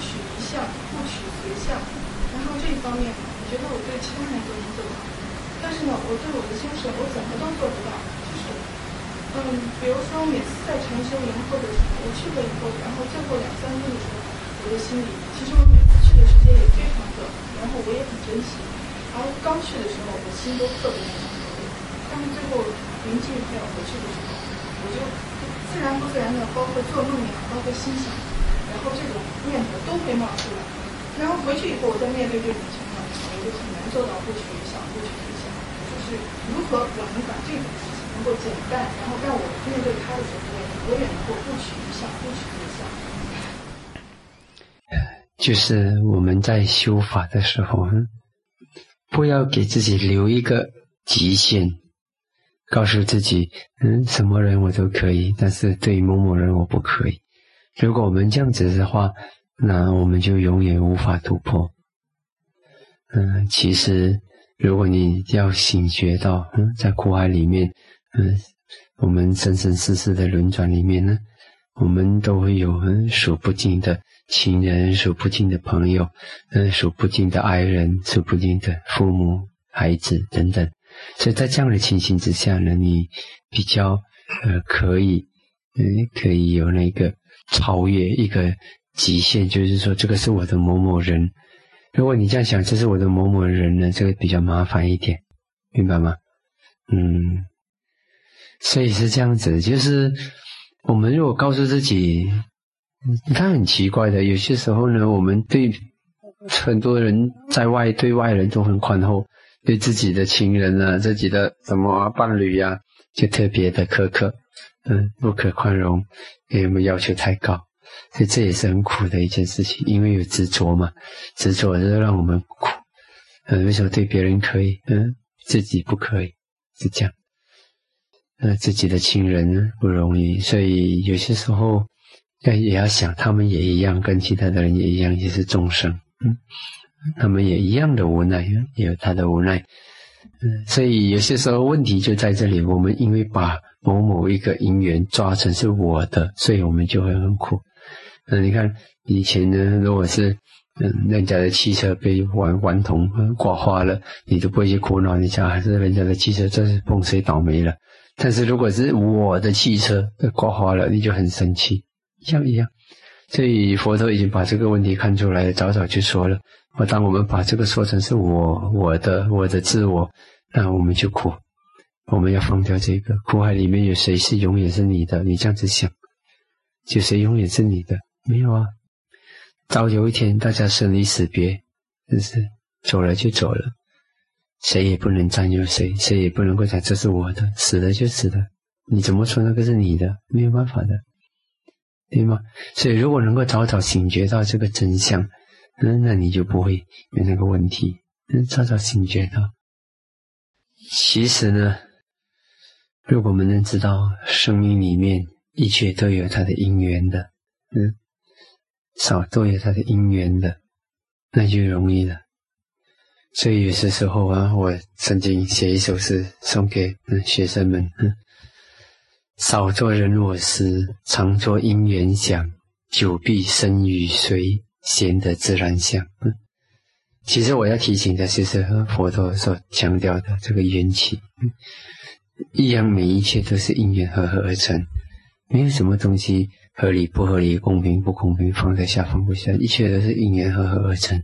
取一项，不取随项。然后这一方面，我觉得我对其他人都能做到，但是呢，我对我的先生，我怎么都做不到。就是，嗯，比如说每次在禅修营或者我去了以后，然后最后两三天的时候，我的心里，其实我每次去的时间也非常短，然后我也很珍惜。然后刚去的时候，我的心都特别的想但是最后临近快要回去的时候，我就自然不自然的，包括做梦呀，包括心想，然后这种念头都会冒出来。然后回去以后，我再面对这种情况的时候，我就很难做到不取想、不取想。就是如何我能把这种事情能够简单，然后让我面对他的时候，我也能够不取想、不取想。就是我们在修法的时候，不要给自己留一个极限，告诉自己，嗯，什么人我都可以，但是对某某人我不可以。如果我们这样子的话，那我们就永远无法突破。嗯，其实如果你要醒觉到，嗯，在苦海里面，嗯，我们生生世世的轮转里面呢，我们都会有嗯数不尽的亲人、数不尽的朋友、嗯数不尽的爱人、数不尽的父母、孩子等等。所以在这样的情形之下呢，你比较呃可以，嗯，可以有那个超越一个。极限就是说，这个是我的某某人。如果你这样想，这是我的某某人呢，这个比较麻烦一点，明白吗？嗯，所以是这样子，就是我们如果告诉自己，他很奇怪的，有些时候呢，我们对很多人在外对外人都很宽厚，对自己的亲人啊、自己的什么伴侣呀，就特别的苛刻，嗯，不可宽容，因为我们要求太高。所以这也是很苦的一件事情，因为有执着嘛，执着就让我们苦。嗯，为什么对别人可以，嗯，自己不可以？是这样。呃，自己的亲人不容易，所以有些时候，但也要想，他们也一样，跟其他的人也一样，也是众生。嗯，他们也一样的无奈，也有他的无奈。嗯，所以有些时候问题就在这里，我们因为把某某一个因缘抓成是我的，所以我们就会很苦。那你看以前呢，如果是嗯人家的汽车被顽顽童刮花了，你都不会去苦恼，你想还是人家的汽车这是碰谁倒霉了。但是如果是我的汽车被刮花了，你就很生气，一样一样。所以佛陀已经把这个问题看出来，早早就说了。我当我们把这个说成是我我的我的自我，那我们就苦。我们要放掉这个苦海里面有谁是永远是你的？你这样子想，就谁永远是你的？没有啊，早有一天大家生离死别，就是走了就走了，谁也不能占有谁，谁也不能够讲这是我的，死了就死了，你怎么说那个是你的？没有办法的，对吗？所以如果能够早早醒觉到这个真相，那那你就不会有那个问题。嗯，早早醒觉到，其实呢，如果我们能知道生命里面一切都有它的因缘的，嗯。少都有它的因缘的，那就容易了。所以有些时候啊，我曾经写一首诗送给嗯学生们：嗯，少做人我师，常做因缘想，久必生与随，闲得自然相。其实我要提醒的就是佛陀所强调的这个缘起，一样每一切都是因缘合合而成，没有什么东西。合理不合理，公平不公平，放在下放不下，一切都是因缘合合而成。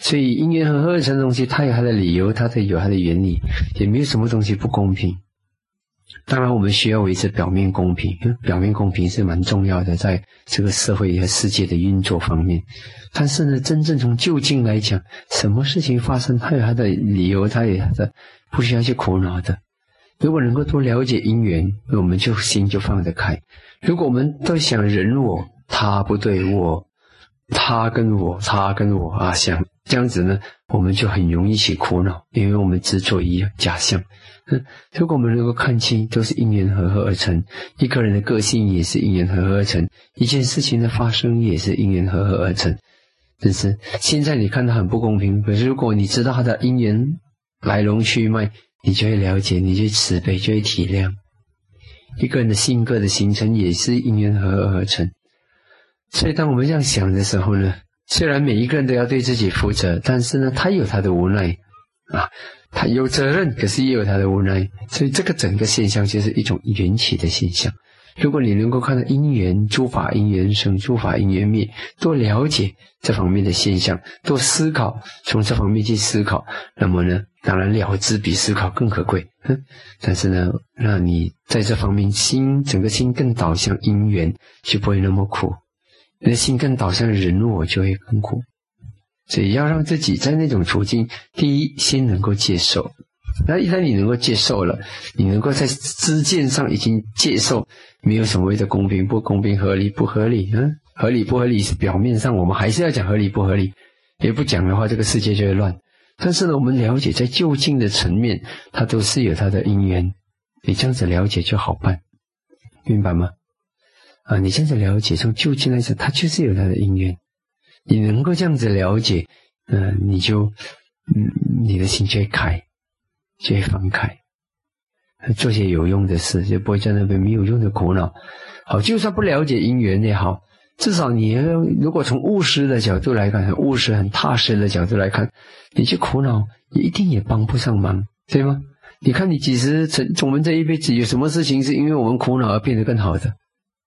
所以因缘合合而成的东西，它有它的理由，它的有它的原理，也没有什么东西不公平。当然，我们需要维持表面公平，表面公平是蛮重要的，在这个社会和世界的运作方面。但是呢，真正从就近来讲，什么事情发生，它有它的理由，它有它的不需要去苦恼的。如果能够多了解因缘，我们就心就放得开。如果我们都想人我他不对我，他跟我他跟我啊想这样子呢，我们就很容易起苦恼，因为我们执着于假象。嗯，如果我们能够看清都是因缘合合而成，一个人的个性也是因缘合合而成，一件事情的发生也是因缘合合而成。真是现在你看它很不公平，可是如果你知道它的因缘来龙去脉，你就会了解，你就慈悲，就会体谅。一个人的性格的形成也是因缘合而成，所以当我们这样想的时候呢，虽然每一个人都要对自己负责，但是呢，他有他的无奈啊，他有责任，可是也有他的无奈。所以这个整个现象就是一种缘起的现象。如果你能够看到因缘诸法因缘生，诸法因缘灭，多了解这方面的现象，多思考，从这方面去思考，那么呢，当然了知比思考更可贵。嗯，但是呢，让你在这方面心整个心更导向因缘，就不会那么苦；你的心更导向人我，就会更苦。所以要让自己在那种处境，第一先能够接受。那一旦你能够接受了，你能够在知见上已经接受，没有所谓的公平不公平、合理不合理，嗯，合理不合理是表面上我们还是要讲合理不合理，也不讲的话，这个世界就会乱。但是呢，我们了解在就近的层面，它都是有它的因缘，你这样子了解就好办，明白吗？啊，你这样子了解，从就近来讲，它就是有它的因缘，你能够这样子了解，嗯，你就，嗯，你的心就会开。就会放开，做些有用的事，就不会在那边没有用的苦恼。好，就算不了解因缘也好，至少你如果从务实的角度来看，很务实、很踏实的角度来看，你去苦恼，一定也帮不上忙，对吗？你看，你几十成，我们这一辈子有什么事情是因为我们苦恼而变得更好的？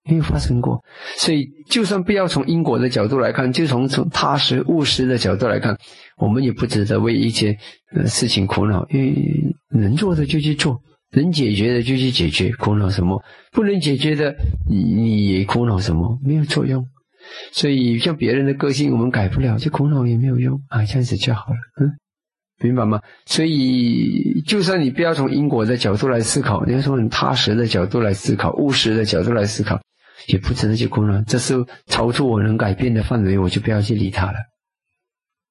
没有发生过。所以，就算不要从因果的角度来看，就从从踏实务实的角度来看，我们也不值得为一些呃事情苦恼，因为。能做的就去做，能解决的就去解决，苦恼什么？不能解决的，你你也苦恼什么？没有作用。所以像别人的个性，我们改不了，就苦恼也没有用啊，这样子就好了。嗯，明白吗？所以，就算你不要从因果的角度来思考，你要从很踏实的角度来思考，务实的角度来思考，也不值得去苦恼。这是超出我能改变的范围，我就不要去理他了，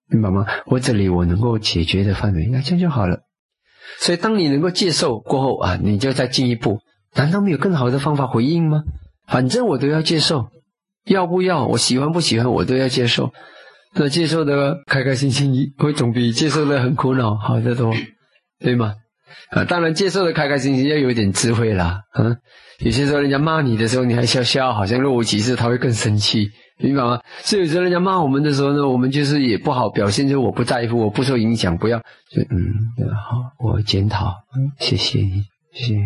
明白吗？我这里我能够解决的范围，那这样就好了。所以，当你能够接受过后啊，你就再进一步。难道没有更好的方法回应吗？反正我都要接受，要不要？我喜欢不喜欢？我都要接受。那接受的开开心心，会总比接受的很苦恼好得多，对吗？啊，当然，接受的开开心心要有点智慧啦。嗯，有些时候人家骂你的时候，你还笑笑，好像若无其事，他会更生气。明白吗？所以有时候人家骂我们的时候呢，我们就是也不好表现，就我不在乎，我不受影响，不要，就嗯，好，我检讨，谢谢你，谢谢。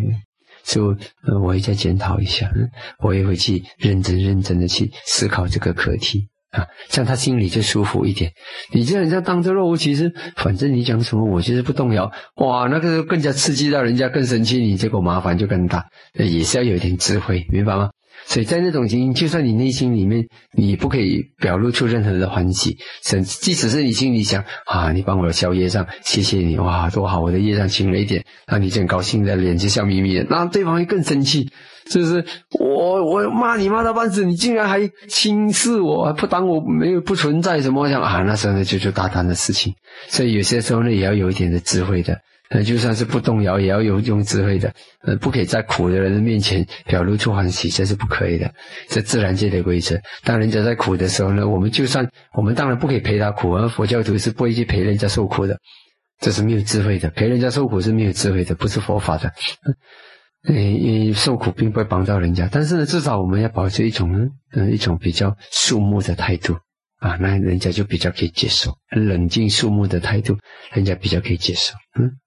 所以，呃，我也再检讨一下，我也会去认真认真的去思考这个课题啊，这样他心里就舒服一点。你这样当着若无其事，反正你讲什么，我就是不动摇。哇，那个更加刺激到人家更生气，你结果麻烦就更大。也是要有一点智慧，明白吗？所以在那种情形，就算你内心里面你不可以表露出任何的欢喜，甚即使是你心里想啊，你帮我消业障，谢谢你，哇，多好，我的业障轻了一点，那你就很高兴的脸就笑眯眯的，那对方会更生气，是不是？我我骂你骂到半死，你竟然还轻视我，还不当我没有不存在什么？想啊，那时候呢就就大胆的事情，所以有些时候呢也要有一点的智慧的。呃，就算是不动摇，也要有用智慧的。呃，不可以在苦的人的面前表露出欢喜，这是不可以的。这自然界的规则。当人家在苦的时候呢，我们就算我们当然不可以陪他苦，而佛教徒是不会去陪人家受苦的。这是没有智慧的，陪人家受苦是没有智慧的，不是佛法的。嗯，受苦并不会帮到人家，但是呢，至少我们要保持一种嗯一种比较肃穆的态度啊，那人家就比较可以接受。冷静肃穆的态度，人家比较可以接受。嗯。